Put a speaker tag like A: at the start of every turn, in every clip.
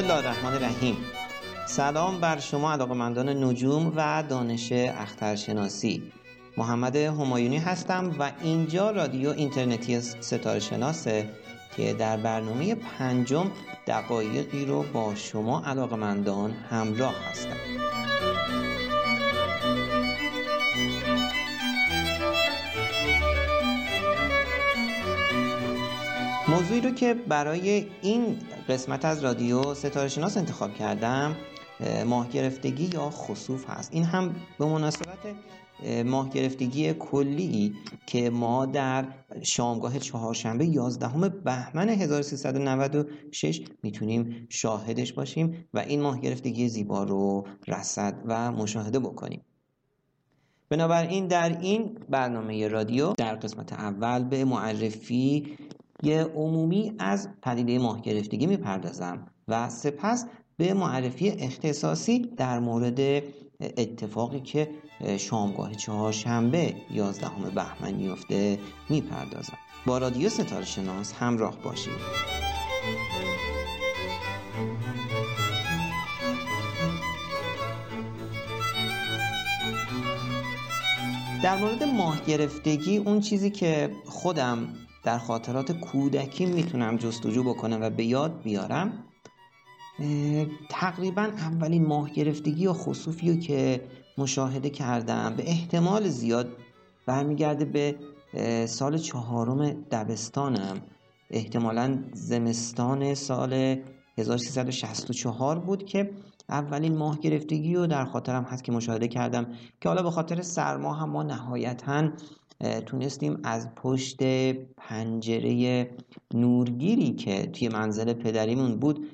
A: الله الرحمن الرحیم. سلام بر شما علاقمندان نجوم و دانش اخترشناسی. محمد همایونی هستم و اینجا رادیو اینترنتی ستاره شناسه که در برنامه پنجم دقایقی رو با شما علاقمندان همراه هستم. موضوعی رو که برای این قسمت از رادیو ستاره شناس انتخاب کردم ماه گرفتگی یا خصوف هست. این هم به مناسبت ماه گرفتگی کلی که ما در شامگاه چهارشنبه 11 بهمن 1396 می‌تونیم شاهدش باشیم و این ماه گرفتگی زیبا رو رصد و مشاهده بکنیم. بنابراین در این برنامه رادیو در قسمت اول به معرفی عمومی از پدیده ماه گرفتگی می‌پردازم و سپس به معرفی اختصاصی در مورد اتفاقی که شامگاه چهارشنبه 11 بهمن میفته می‌پردازم. با رادیو ستاره شناس همراه باشید. در مورد ماه گرفتگی اون چیزی که خودم در خاطرات کودکی می‌تونم جستجو بکنم و به یاد بیارم. تقریبا اولین ماه گرفتگی یا خصوفی رو که مشاهده کردم به احتمال زیاد برمیگرده به سال چهارم دبستانم. احتمالا زمستان سال 1364 بود که اولین ماه گرفتگی رو در خاطرم هست که مشاهده کردم که حالا به خاطر سرما هم ما نهایتا تونستیم از پشت پنجره نورگیری که توی منزل پدریمون بود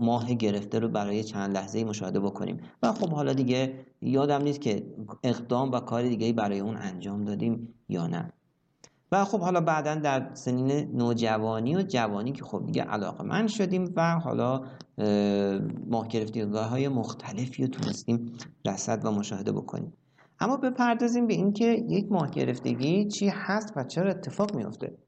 A: ماه گرفته رو برای چند لحظه مشاهده بکنیم. و خب حالا دیگه یادم نیست که اقدام و کار دیگه برای اون انجام دادیم یا نه. و خب حالا بعدا در سنین نوجوانی و جوانی که خب دیگه علاقه من شدیم و حالا ماه گرفتگاه های مختلفی رو تونستیم رسد و مشاهده بکنیم. اما بپردازیم به اینکه یک ماه گرفتگی چی هست و چرا اتفاق میفته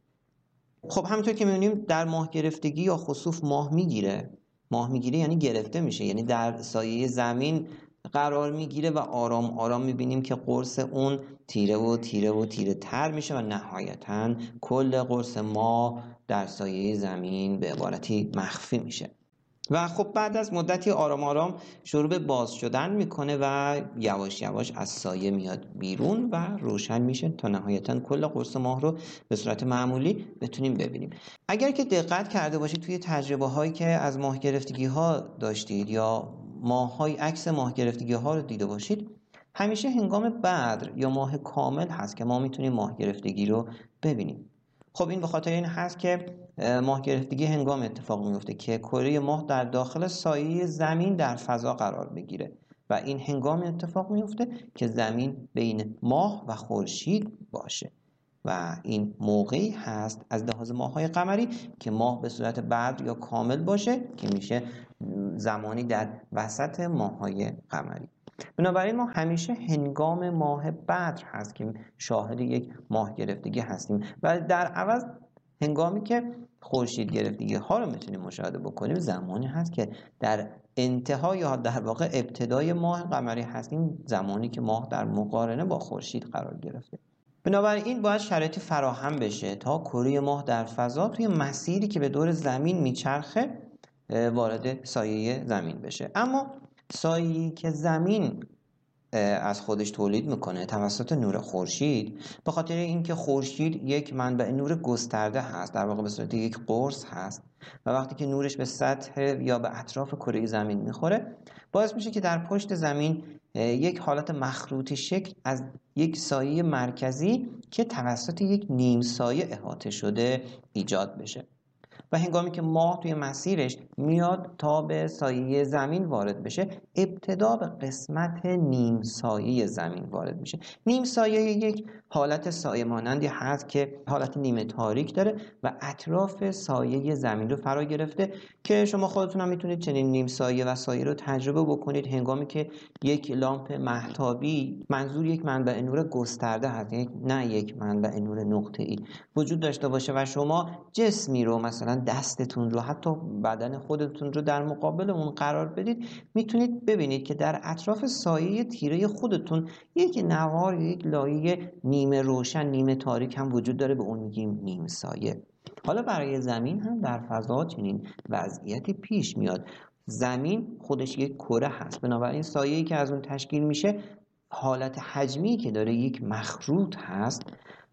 A: خب همینطور که می‌بینیم در ماه گرفتگی یا خصوف ماه می‌گیره. ماه می‌گیره یعنی گرفته میشه یعنی در سایه زمین قرار می‌گیره و آرام آرام می‌بینیم که قرص اون تیره و تیره و تیره تر میشه و نهایتا کل قرص ماه در سایه زمین به عبارتی مخفی میشه. و خب بعد از مدتی آرام آرام شروع به باز شدن می‌کنه و یواش یواش از سایه میاد بیرون و روشن میشه تا نهایتا کل قرص ماه رو به صورت معمولی بتونیم ببینیم. اگر که دقت کرده باشید توی تجربه هایی که از ماه گرفتگی ها داشتید یا ماه های عکس ماه گرفتگی ها رو دیده باشید همیشه هنگام بدر یا ماه کامل هست که ما می‌تونیم ماه گرفتگی رو ببینیم. خب این به خاطر این هست که ماه گرفتگی هنگام اتفاق میفته که کره ماه در داخل سایه زمین در فضا قرار بگیره و این هنگام اتفاق میفته که زمین بین ماه و خورشید باشه. و این موقعی هست از لحاظ ماه های قمری که ماه به صورت بعد یا کامل باشه که میشه زمانی در وسط ماه های قمری. بنابراین ما همیشه هنگام ماه بدر هست که شاهد یک ماه گرفتگی هستیم. و در عوض هنگامی که خورشید گرفتگی ها رو می‌تونیم مشاهده بکنیم زمانی هست که در انتها یا در واقع ابتدای ماه قمری هستیم زمانی که ماه در مقارنه با خورشید قرار گرفته. بنابراین باید شرایطی فراهم بشه تا کره ماه در فضا توی مسیری که به دور زمین میچرخه وارد سایه زمین بشه. اما سایه‌ای که زمین از خودش تولید می‌کنه توسط نور خورشید. به خاطر اینکه خورشید یک منبع نور گسترده هست در واقع به صورت یک قرص هست و وقتی که نورش به سطح یا به اطراف کره زمین می‌خوره باعث میشه که در پشت زمین یک حالت مخروط شکل از یک سایه مرکزی که توسط یک نیم سایه احاطه شده ایجاد بشه. و هنگامی که ماه توی مسیرش میاد تا به سایه زمین وارد بشه ابتدا به قسمت نیم سایه زمین وارد میشه. نیم سایه یک حالت سایه مانندی هست که حالت نیمه تاریک داره و اطراف سایه زمین رو فرا گرفته که شما خودتون هم می‌تونید چنین نیم سایه و سایه رو تجربه بکنید. هنگامی که یک لامپ محتابی منظور یک منبع نور گسترده هست یعنی نه یک منبع نور نقطه ای وجود داشته باشه و شما جسمی رو مثلا دستتون رو. حتی بدن خودتون رو در مقابل اون قرار بدید. می‌تونید ببینید که در اطراف سایه تیره خودتون یک نوار یک لایه نیمه روشن نیمه تاریک هم وجود داره. به اون میگیم نیم سایه. حالا برای زمین هم در فضا چنین وضعیتی پیش میاد. زمین خودش یک کره هست. بنابراین سایه‌ای که از اون تشکیل میشه حالت حجمی که داره یک مخروط هست.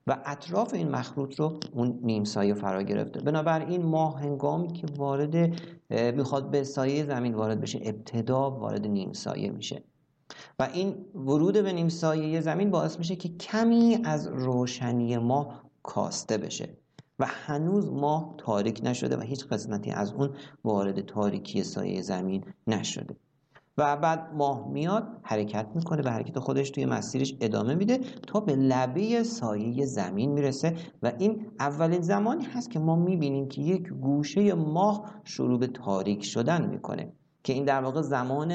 A: و اطراف این مخروط رو اون نیم سایه فرا گرفته. بنابراین ماه هنگامی که وارد می‌خواد به سایه زمین وارد بشه ابتدا وارد نیم سایه میشه. و این ورود به نیم سایه زمین باعث میشه که کمی از روشنی ماه کاسته بشه و هنوز ماه تاریک نشده و هیچ قسمتی از اون وارد تاریکی سایه زمین نشده. و بعد ماه میاد حرکت می‌کنه به حرکت خودش توی مسیرش ادامه میده تا به لبه سایه زمین می‌رسه و این اولین زمانی هست که ما می‌بینیم که یک گوشه ماه شروع به تاریک شدن می‌کنه که این در واقع زمان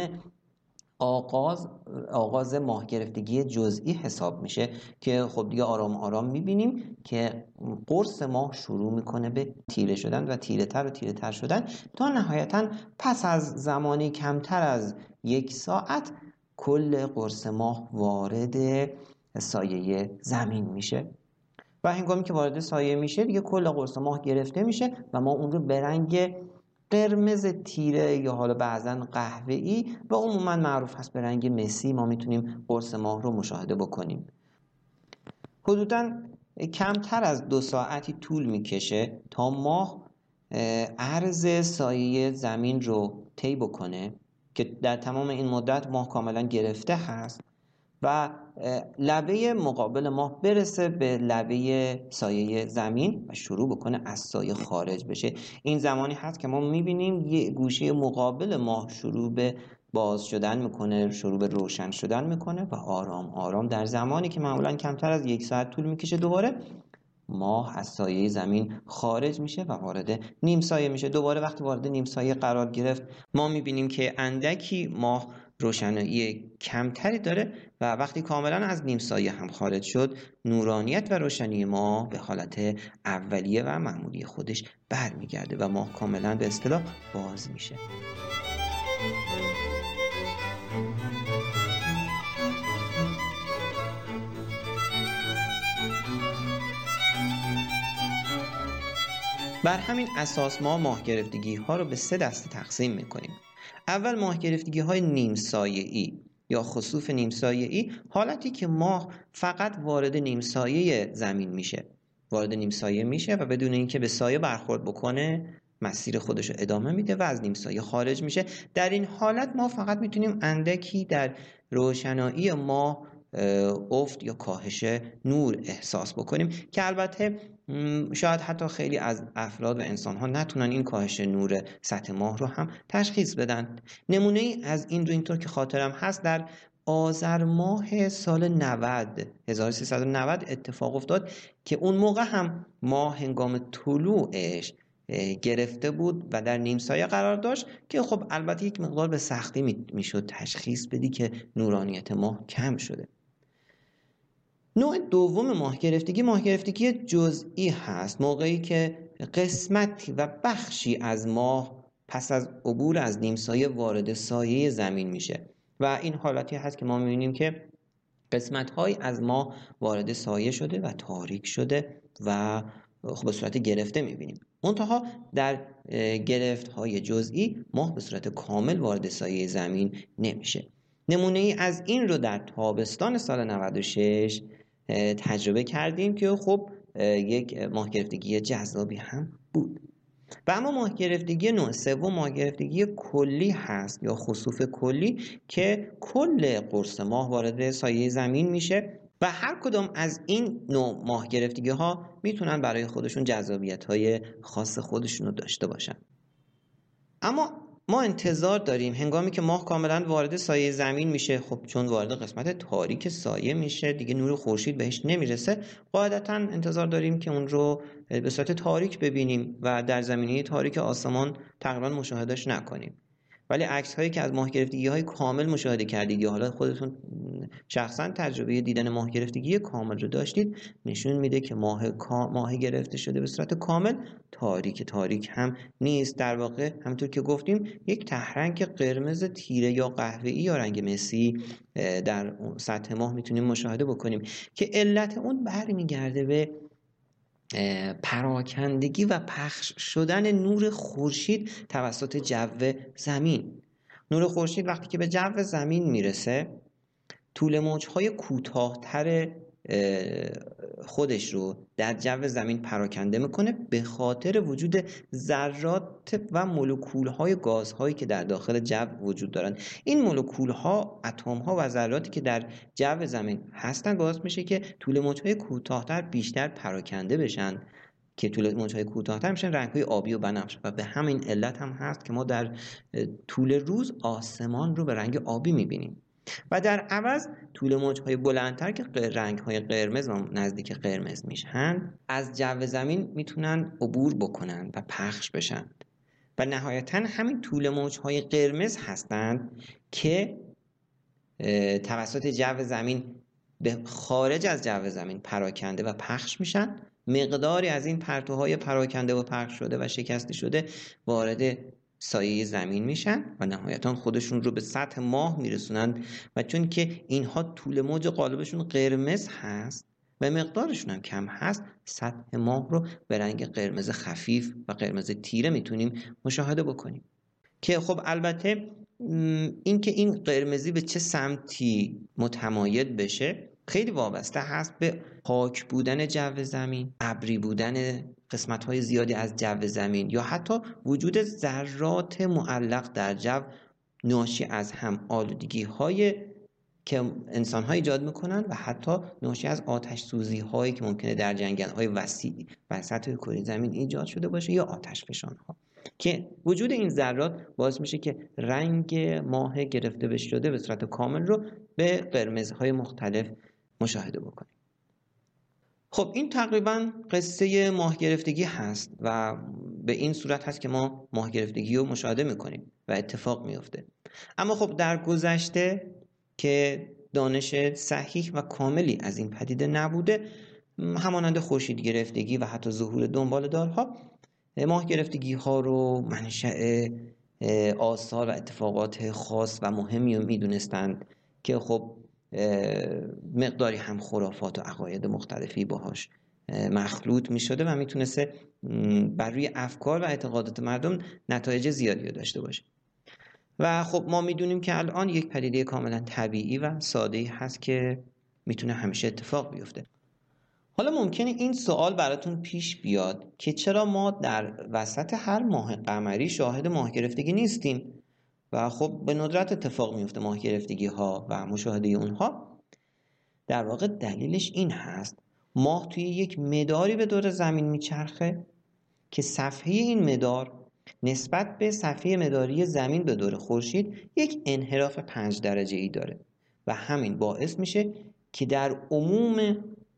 A: آغاز آغاز ماه گرفتگی جزئی حساب میشه که خب دیگه آرام آرام می‌بینیم که قرص ماه شروع می‌کنه به تیره شدن و تیره تر و تیره تر شدن تا نهایتا پس از زمانی کمتر از یک ساعت کل قرص ماه وارد سایه زمین میشه. و هنگامی که وارد سایه میشه دیگه کل قرص ماه گرفته میشه و ما اون رو به رنگ قرمز تیره یا حالا بعضا قهوه‌ای و عموما معروف هست به رنگ مسی ما می‌تونیم قرص ماه رو مشاهده بکنیم. حدودا کمتر از دو ساعتی طول می‌کشه تا ماه عرض سایه زمین رو طی بکنه. که در تمام این مدت ماه کاملا گرفته هست و لبه مقابل ماه برسه به لبه سایه زمین و شروع بکنه از سایه خارج بشه. این زمانی هست که ما می‌بینیم یه گوشه مقابل ماه شروع به باز شدن می‌کنه شروع به روشن شدن می‌کنه و آرام آرام در زمانی که معمولا کمتر از یک ساعت طول می‌کشه دوباره ماه از سایه زمین خارج میشه و وارد نیم سایه میشه. دوباره وقتی وارد نیم سایه قرار گرفت ما می‌بینیم که اندکی ماه روشنایی کمتری داره و وقتی کاملا از نیم سایه هم خارج شد نورانیت و روشنی ما به حالت اولیه و معمولی خودش برمیگرده و ماه کاملا به اصطلاح باز میشه. بر همین اساس ما ماه گرفتگی ها رو به سه دسته تقسیم می‌کنیم. اول ماه گرفتگی های نیم سایه ای یا خصوف نیم سایه ای حالتی که ماه فقط وارد نیم سایه زمین میشه. وارد نیم سایه میشه و بدون اینکه به سایه برخورد بکنه مسیر خودش رو ادامه میده و از نیم سایه خارج میشه. در این حالت ما فقط می‌تونیم اندکی در روشنایی ماه افت یا کاهش نور احساس بکنیم که البته شاید حتی خیلی از افراد و انسان ها نتونن این کاهش نور سطح ماه رو هم تشخیص بدن. نمونه ای از این رو اینطور که خاطرم هست در آذر ماه سال 90 1390 اتفاق افتاد که اون موقع هم ماه هنگام طلوعش گرفته بود و در نیم سایه قرار داشت که خب البته یک مقدار به سختی می‌شد تشخیص بدی که نورانیت ماه کم شده. نوع دوم ماه گرفتگی ماه گرفتگی جزئی هست. موقعی که قسمتی و بخشی از ماه پس از عبور از نیم سایه وارد سایه زمین میشه و این حالتی هست که ما می‌بینیم که قسمت از ماه وارد سایه شده و تاریک شده و خب به صورت گرفته می‌بینیم. منتها در گرفت های جزئی ماه به صورت کامل وارد سایه زمین نمیشه. نمونه ای از این رو در تابستان سال 96 تجربه کردیم که خب یک ماه گرفتگی جذابی هم بود. و اما ماه گرفتگی نوع سوم ماه گرفتگی کلی هست یا خصوف کلی که کل قرص ماه وارد سایه زمین میشه و هر کدام از این نوع ماه گرفتگی ها می‌تونن برای خودشون جذابیت های خاص خودشون رو داشته باشن. اما ما انتظار داریم. هنگامی که ماه کاملا وارد سایه زمین میشه خب چون وارد قسمت تاریک سایه میشه دیگه نور خورشید بهش نمی‌رسه. قاعدتا انتظار داریم که اون رو به صورت تاریک ببینیم و در زمینه تاریک آسمان تقریبا مشاهدهش نکنیم. ولی عکس هایی که از ماه گرفتگی های کامل مشاهده کردید یا حالا خودتون شخصا تجربه دیدن ماه گرفتگی کامل رو داشتید نشون میده که ماه ماه گرفته شده به صورت کامل تاریک تاریک هم نیست. در واقع همونطور که گفتیم یک تهرنگ قرمز تیره یا قهوه‌ای یا رنگ مسی در سطح ماه می‌تونیم مشاهده بکنیم که علت اون برمیگرده به پراکندگی و پخش شدن نور خورشید توسط جو زمین. نور خورشید وقتی که به جو زمین می‌رسه طول موجهای کوتاهتر خودش رو در جو زمین پراکنده می‌کنه به خاطر وجود ذرات و مولکول های گازهایی که در داخل جو وجود دارن. این مولکول ها اتم ها و ذراتی که در جو زمین هستن باعث میشه که طول موجهای کوتاهتر بیشتر پراکنده بشن. که طول موجهای کوتاهتر میشن رنگ های آبی و بنفش. و به همین علت هم هست که ما در طول روز آسمان رو به رنگ آبی می‌بینیم. و در عوض طول موجهای بلندتر که رنگ های قرمز و نزدیک قرمز میشن از جو زمین می‌تونن عبور بکنن و پخش بشن. و نهایتا همین طول موجهای قرمز هستند که توسط جو زمین به خارج از جو زمین پراکنده و پخش میشن. مقداری از این پرتوهای پراکنده و پخش شده و شکسته شده وارد سایه زمین میشن و نهایتا خودشون رو به سطح ماه میرسونن و چون که اینها طول موج قالبشون قرمز هست و مقدارشون هم کم هست سطح ماه رو به رنگ قرمز خفیف و قرمز تیره می‌تونیم مشاهده بکنیم. که خب البته اینکه این قرمزی به چه سمتی متمایل بشه خیلی وابسته هست به پاک بودن جو زمین ابری بودن قسمت های زیادی از جو زمین یا حتی وجود ذرات معلق در جو ناشی از هم آلودگی های که انسان ها ایجاد می‌کنن و حتی ناشی از آتش سوزی هایی که ممکنه در جنگل های وسیع سطح کره زمین ایجاد شده باشه یا آتش فشان ها که وجود این ذرات باعث میشه که رنگ ماه گرفته شده به صورت کامل رو به قرمزهای مختلف مشاهده بکنیم. خب این تقریبا قصه ماه گرفتگی هست و به این صورت هست که ما ماه گرفتگی رو مشاهده می‌کنیم و اتفاق میفته اما خب در گذشته که دانش صحیح و کاملی از این پدیده نبوده همانند خورشید گرفتگی و حتی ظهور دنبال دارها ماه گرفتگی ها رو منشأ آثار و اتفاقات خاص و مهمی رو می‌دونستند که خب مقداری هم خرافات و عقاید مختلفی باهاش مخلوط می شده و می‌تونسته بر روی افکار و اعتقادات مردم نتایج زیادی رو داشته باشه. و خب ما می‌دونیم که الان یک پدیده کاملا طبیعی و ساده هست که می‌تونه همیشه اتفاق بیفته. حالا ممکنه این سوال براتون پیش بیاد که چرا ما در وسط هر ماه قمری شاهد ماه گرفتگی نیستیم؟ و خب به ندرت اتفاق میفته ماه گرفتگی ها و مشاهده اونها. در واقع دلیلش این هست. ماه توی یک مداری به دور زمین میچرخه که صفحه این مدار نسبت به صفحه مداری زمین به دور خورشید یک انحراف پنج درجه ای داره و همین باعث میشه که در عموم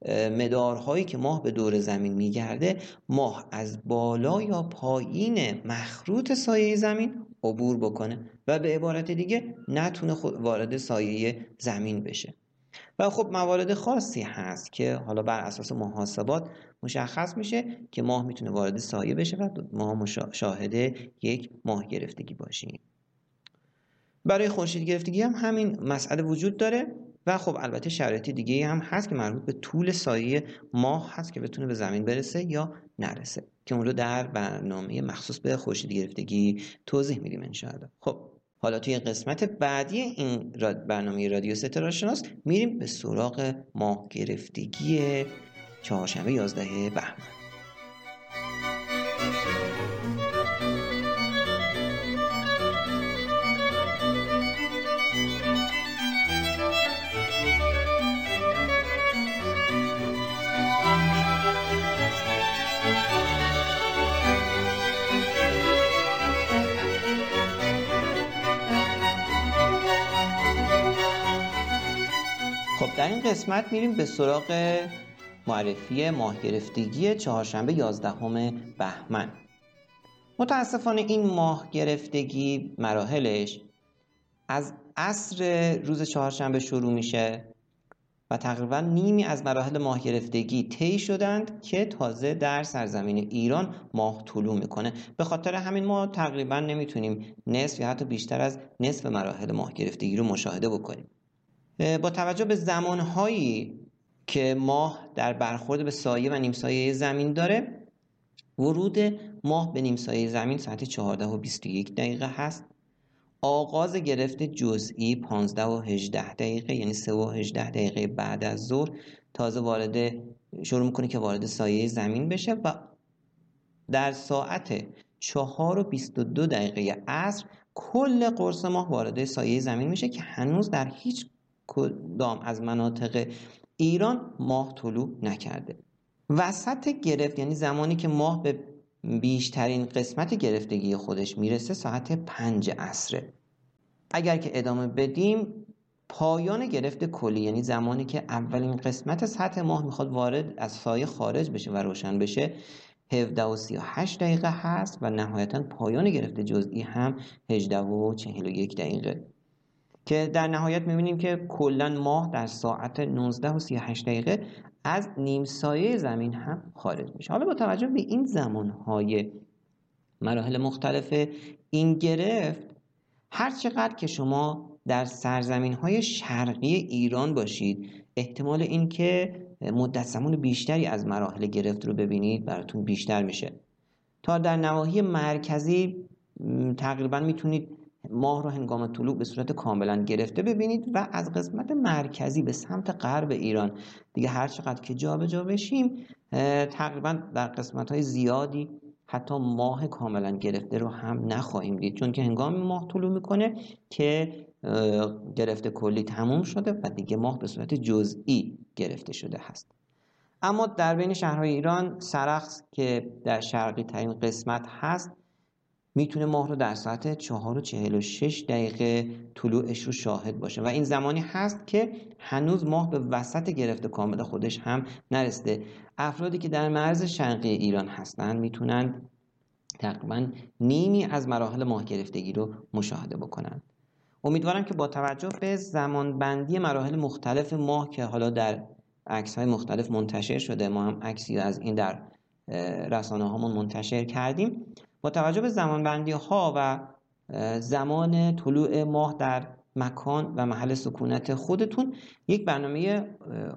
A: مدارهایی که ماه به دور زمین میگرده ماه از بالا یا پایین مخروط سایه زمین عبور بکنه و به عبارت دیگه نتونه خود وارد سایه زمین بشه. و خب موارد خاصی هست که حالا بر اساس محاسبات مشخص میشه که ماه می‌تونه وارد سایه بشه و ما شاهد یک ماه گرفتگی باشیم. برای خورشید گرفتگی هم همین مسئله وجود داره و خب البته شرایط دیگه هم هست که مربوط به طول سایه ماه هست که بتونه به زمین برسه یا نرسه. که اون رو در برنامه مخصوص به خورشید گرفتگی توضیح میدیم انشاءالله. خب حالا توی قسمت بعدی این برنامه رادیو ستاره شناس میریم به سراغ ماه گرفتگی چهارشنبه 11 بهمن. در این قسمت میریم به سراغ معرفی ماه گرفتگی چهارشنبه 11 بهمن. متاسفانه این ماه گرفتگی مراحلش از عصر روز چهارشنبه شروع میشه و تقریبا نیمی از مراحل ماه گرفتگی طی شدند که تازه در سرزمین ایران ماه طلوع می‌کنه. به خاطر همین ما تقریبا نمی‌تونیم نصف یا حتی بیشتر از نصف مراحل ماه گرفتگی رو مشاهده بکنیم. با توجه به زمانهایی که ماه در برخورد به سایه و نیم سایه زمین داره ورود ماه به نیم سایه زمین ساعت 14 و 21 دقیقه هست. آغاز گرفت جزئی 15 و 18 دقیقه یعنی 3 و 18 دقیقه بعد از ظهر. تازه وارد شروع می‌کنه که وارد سایه زمین بشه و در ساعت 4 و 22 دقیقه عصر کل قرص ماه وارد سایه زمین میشه که هنوز در هیچ کدام از مناطق ایران ماه طلوع نکرده. وسط گرفت یعنی زمانی که ماه به بیشترین قسمت گرفتگی خودش می‌رسه ساعت پنج عصره. اگر که ادامه بدیم پایان گرفت کلی یعنی زمانی که اولین قسمت سطح ماه می‌خواد وارد از سایه خارج بشه و روشن بشه 17 و 38 دقیقه هست و نهایتا پایان گرفت جزئی هم 18 و 41 دقیقه. که در نهایت می‌بینیم که کلا ماه در ساعت 19 و 38 دقیقه از نیم سایه زمین هم خارج میشه. حالا با توجه به این زمانهای مراحل مختلف این گرفت هر چقدر که شما در سرزمین های شرقی ایران باشید احتمال اینکه مدت زمان بیشتری از مراحل گرفت رو ببینید براتون بیشتر میشه. تا در نواحی مرکزی تقریبا می‌تونید ماه رو هنگام طلوع به صورت کاملا گرفته ببینید و از قسمت مرکزی به سمت غرب ایران. دیگه هر چقدر که جابجا جا بشیم تقریبا در قسمت های زیادی حتی ماه کاملا گرفته رو هم نخواهیم دید. چون که هنگام ماه طلوع می‌کنه که گرفته کلی تموم شده و دیگه ماه به صورت جزئی گرفته شده هست. اما در بین شهرهای ایران سرخص که در شرقی ترین قسمت هست می‌تونه ماه رو در ساعت 4 و 46 دقیقه طلوعش رو شاهد باشه. و این زمانی هست که هنوز ماه به وسط گرفته کامل خودش هم نرسیده. افرادی که در مرز شرقی ایران هستند می‌تونن تقریبا نیمی از مراحل ماه گرفتگی رو مشاهده بکنند امیدوارم که با توجه به زمان بندی مراحل مختلف ماه که حالا در عکس های مختلف منتشر شده ما هم عکسی از این در رسانه هامون منتشر کردیم با توجه به زمانبندی ها و زمان طلوع ماه در مکان و محل سکونت خودتون یک برنامه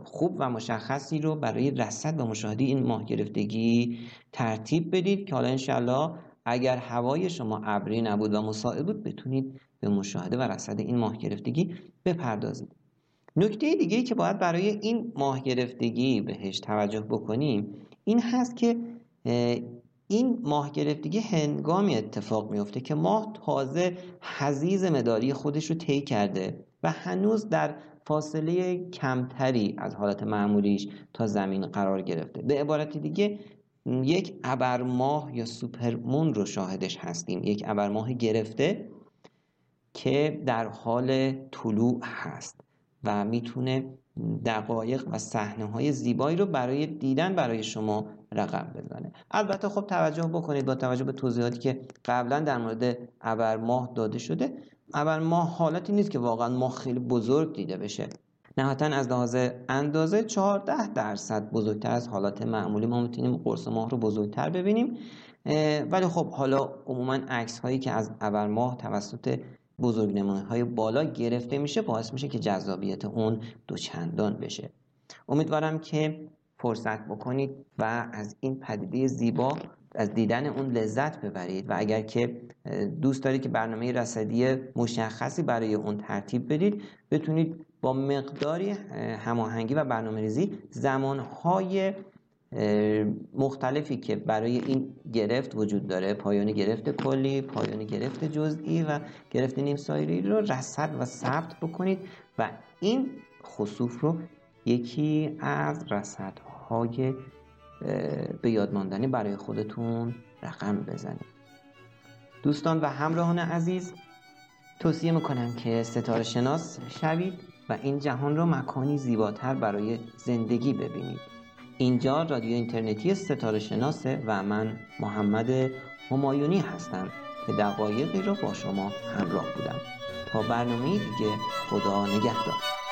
A: خوب و مشخصی رو برای رصد و مشاهده این ماه گرفتگی ترتیب بدید که حالا انشالله اگر هوای شما ابری نبود و مساعد بود بتونید به مشاهده و رصد این ماه گرفتگی بپردازید. نکته دیگه که باید برای این ماه گرفتگی بهش توجه بکنیم این هست که این ماه گرفتگی هنگامی اتفاق میفته که ماه تازه حزیز مداری خودش رو طی کرده و هنوز در فاصله کمتری از حالت معمولیش تا زمین قرار گرفته. به عبارت دیگه یک ابرماه یا سوپرمون رو شاهدش هستیم. یک ابرماه گرفته که در حال طلوع هست و می‌تونه دقایق و صحنه های زیبایی رو برای دیدن برای شما رقم بزنه. البته خب توجه بکنید با توجه به توضیحاتی که قبلا در مورد ابر ماه داده شده ابر ماه حالتی نیست که واقعا ماه خیلی بزرگ دیده بشه. نهایتا از لحاظ اندازه 14 درصد بزرگتر از حالات معمولی ما می‌تونیم قرص ماه رو بزرگتر ببینیم. ولی خب حالا عموما عکس هایی که از ابر ماه توسط بزرگ های بالا گرفته میشه باعث میشه که جذابیت اون دوچندان بشه. امیدوارم که فرصت بکنید و از این پدیده زیبا از دیدن اون لذت ببرید. و اگر که دوست دارید که برنامه رصدی مشخصی برای اون ترتیب بدید بتونید با مقداری هماهنگی و برنامه ریزی زمانهای مختلفی که برای این گرفت وجود داره پایان گرفت کلی پایان گرفت جزئی و گرفت نیم سایری رو رصد و ثبت بکنید و این خصوف رو یکی از رصدهای به یاد ماندنی برای خودتون رقم بزنید. دوستان و همراهان عزیز توصیه می‌کنم که ستاره شناس شوید و این جهان رو مکانی زیباتر برای زندگی ببینید. اینجا رادیو اینترنتی ستاره شناسه و من محمد همایونی هستم که دقایقی را با شما همراه بودم. تا برنامه دیگه خدا نگهدار.